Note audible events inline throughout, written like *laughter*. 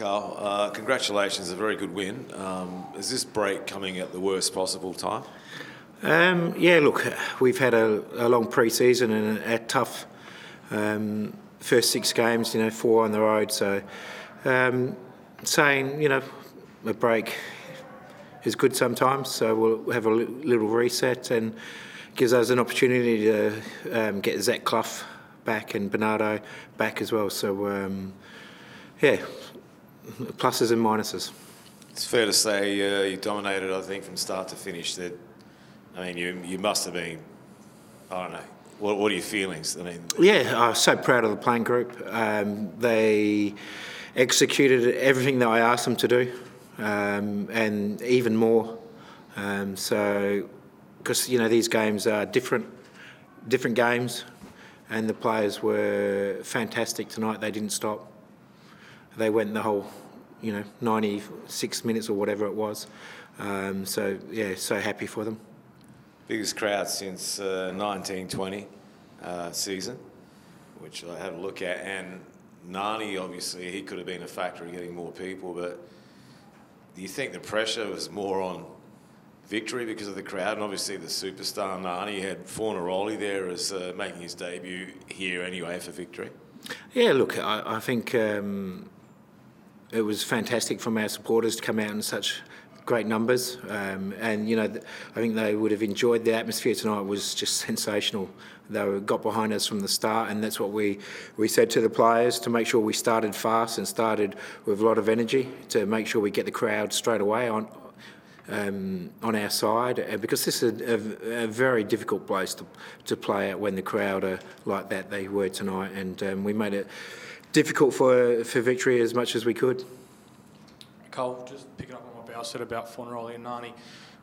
Carl. Uh, congratulations, a very good win. Um, is this break coming at the worst possible time? Um, yeah, look, we've had a, a long pre-season and a, a tough um, first six games. You know, four on the road. So, um, saying you know, a break is good sometimes. So we'll have a little reset and gives us an opportunity to um, get Zach Clough back and Bernardo back as well. So, um, yeah, pluses and minuses. It's fair to say uh, you dominated, I think, from start to finish. That I mean, you you must have been. I don't know. What, what are your feelings? I mean, yeah, I'm so proud of the playing group. Um, they executed everything that I asked them to do, um, and even more. Um, so, because you know these games are different, different games, and the players were fantastic tonight. They didn't stop. They went the whole, you know, 96 minutes or whatever it was. Um, so yeah, so happy for them biggest crowd since uh, 1920 uh, season, which I had a look at. And Nani, obviously, he could have been a factor in getting more people, but do you think the pressure was more on victory because of the crowd? And obviously, the superstar Nani had Fornaroli there as uh, making his debut here anyway for victory. Yeah, look, I, I think um, it was fantastic from our supporters to come out in such great numbers, um, and you know, I think they would have enjoyed the atmosphere tonight. It was just sensational. They got behind us from the start, and that's what we we said to the players to make sure we started fast and started with a lot of energy to make sure we get the crowd straight away on. Um, on our side, uh, because this is a, a, a, very difficult place to, to play at when the crowd are like that they were tonight, and um, we made it difficult for for victory as much as we could. Cole, just picking up I said about Fornaroli and Nani.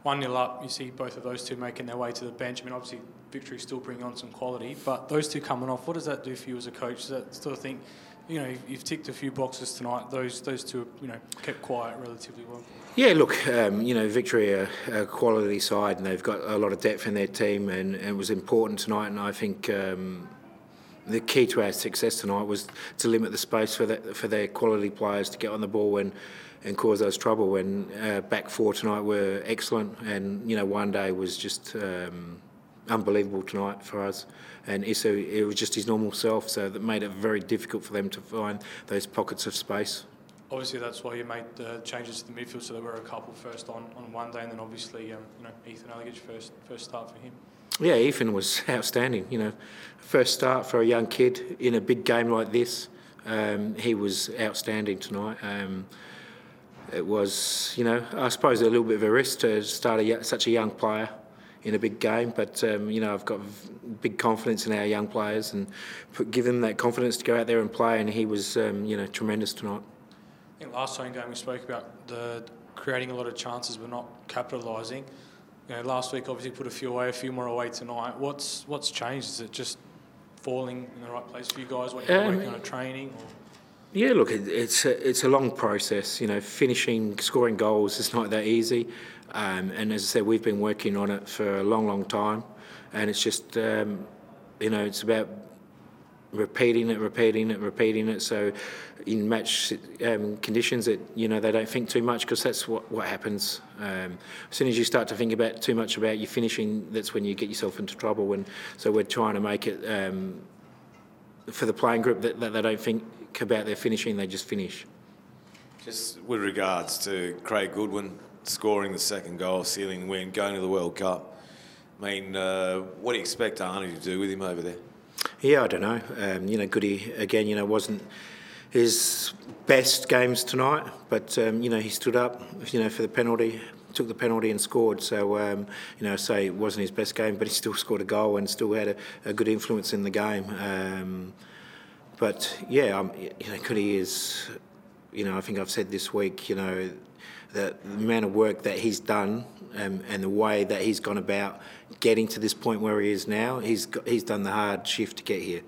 1 0 up, you see both of those two making their way to the bench. I mean, obviously, victory still bringing on some quality, but those two coming off, what does that do for you as a coach? Does that still think, you know, you've ticked a few boxes tonight, those those two, you know, kept quiet relatively well? Yeah, look, um, you know, Victory are a quality side and they've got a lot of depth in their team, and, and it was important tonight, and I think. Um, the key to our success tonight was to limit the space for the, for their quality players to get on the ball when and cause us trouble. And uh, back four tonight were excellent, and you know Juande was just um, unbelievable tonight for us. And Issa, it was just his normal self, so that made it very difficult for them to find those pockets of space. Obviously, that's why you made the changes to the midfield, so there were a couple first on, on Juande, and then obviously, um, you know, Ethan Alagich first first start for him. Yeah, Ethan was *laughs* outstanding. You know, first start for a young kid in a big game like this. Um, he was outstanding tonight. Um, it was, you know, I suppose a little bit of a risk to start a, such a young player in a big game. But um, you know, I've got big confidence in our young players and put, give them that confidence to go out there and play. And he was, um, you know, tremendous tonight. I think last home game we spoke about the creating a lot of chances but not capitalising. You know, last week obviously put a few away, a few more away tonight. What's what's changed? Is it just falling in the right place for you guys? What you're um, working on training? Or? Yeah, look, it, it's a, it's a long process. You know, finishing, scoring goals is not that easy. Um, and as I said, we've been working on it for a long, long time. And it's just, um, you know, it's about repeating it, repeating it, repeating it. So in match um, conditions, that you know they don't think too much because that's what what happens. Um, as soon as you start to think about too much about your finishing, that's when you get yourself into trouble. And so we're trying to make it um, for the playing group that, that they don't think about their finishing, they just finish. Just with regards to Craig Goodwin scoring the second goal, sealing the win, going to the World Cup. I mean, uh, what do you expect Arnie to do with him over there? Yeah, I don't know. Um, you know, Goody again. You know, wasn't his best games tonight, but um, you know he stood up. You know, for the penalty, took the penalty and scored. So um, you know, I say it wasn't his best game, but he still scored a goal and still had a, a good influence in the game. Um, but yeah, you know, Goody is, you know, I think I've said this week, you know, the amount of work that he's done um, and the way that he's gone about getting to this point where he is now, he's got, he's done the hard shift to get here.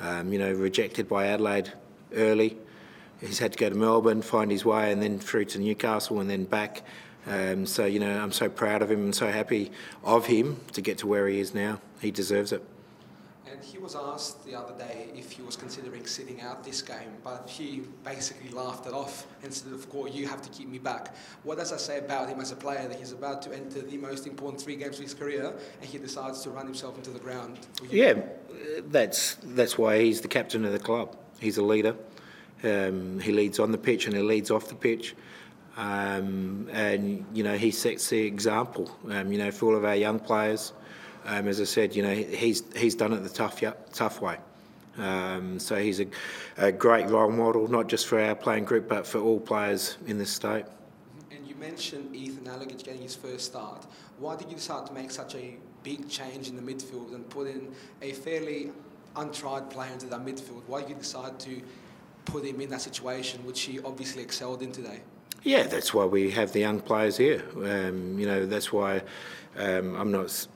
Um, you know, rejected by Adelaide early. He's had to go to Melbourne, find his way, and then through to Newcastle, and then back. Um, so you know, I'm so proud of him and so happy of him to get to where he is now. He deserves it. And he was asked the other day if he was considering sitting out this game, but he basically laughed it off and said, Of course, you have to keep me back. What does that say about him as a player that he's about to enter the most important three games of his career and he decides to run himself into the ground? Yeah, that's that's why he's the captain of the club. He's a leader. Um, he leads on the pitch and he leads off the pitch. Um, and you know he sets the example. Um, you know for all of our young players. Um, as I said, you know he's he's done it the tough tough way. Um, so he's a, a great role model, not just for our playing group, but for all players in this state. And you mentioned Ethan Alagich getting his first start. Why did you decide to make such a big change in the midfield and put in a fairly untried player into that midfield? Why did you decide to put him in that situation, which he obviously excelled in today? Yeah, that's why we have the young players here. Um, you know, that's why um, I'm not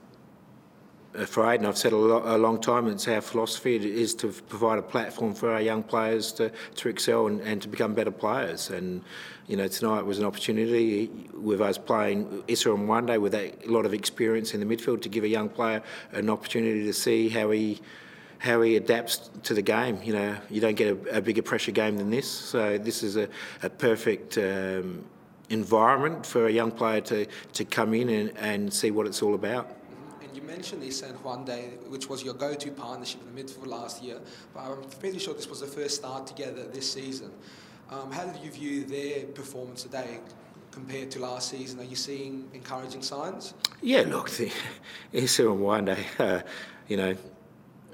afraid, and I've said a, lo- a long time, it's our philosophy it is to provide a platform for our young players to, to excel and, and to become better players. And, you know, tonight was an opportunity with us playing Issa and Juande with a lot of experience in the midfield to give a young player an opportunity to see how he how he adapts to the game. You know, you don't get a, a bigger pressure game than this. So this is a, a perfect um, environment for a young player to, to come in and, and see what it's all about. You mentioned and Juande, which was your go-to partnership in the midfield last year. But I'm pretty sure this was the first start together this season. Um, how did you view their performance today compared to last season? Are you seeing encouraging signs? Yeah, look, the, *laughs* Issa and uh, you know,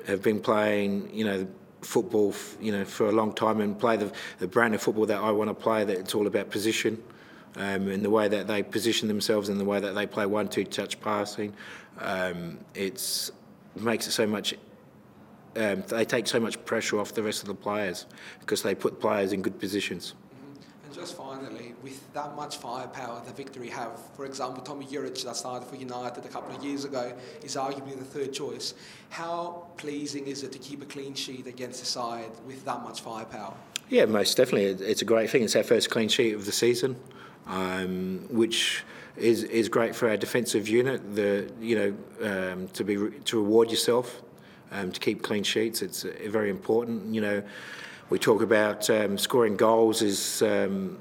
have been playing, you know, football, you know, for a long time and play the, the brand of football that I want to play. That it's all about position, um, and the way that they position themselves and the way that they play one-two touch passing. Um, it's makes it so much. Um, they take so much pressure off the rest of the players because they put players in good positions. And just finally, with that much firepower that Victory have, for example, Tomi Juric that started for United a couple of years ago is arguably the third choice. How pleasing is it to keep a clean sheet against a side with that much firepower? Yeah, most definitely. It's a great thing. It's our first clean sheet of the season, um, which is is great for our defensive unit. The you know um, to be to reward yourself, um, to keep clean sheets. It's uh, very important. You know, we talk about um, scoring goals is. Um,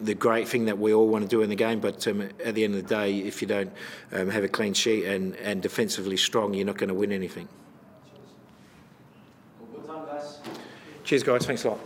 the great thing that we all want to do in the game, but um, at the end of the day, if you don't um, have a clean sheet and, and defensively strong, you're not going to win anything. Cheers, guys. Thanks a lot.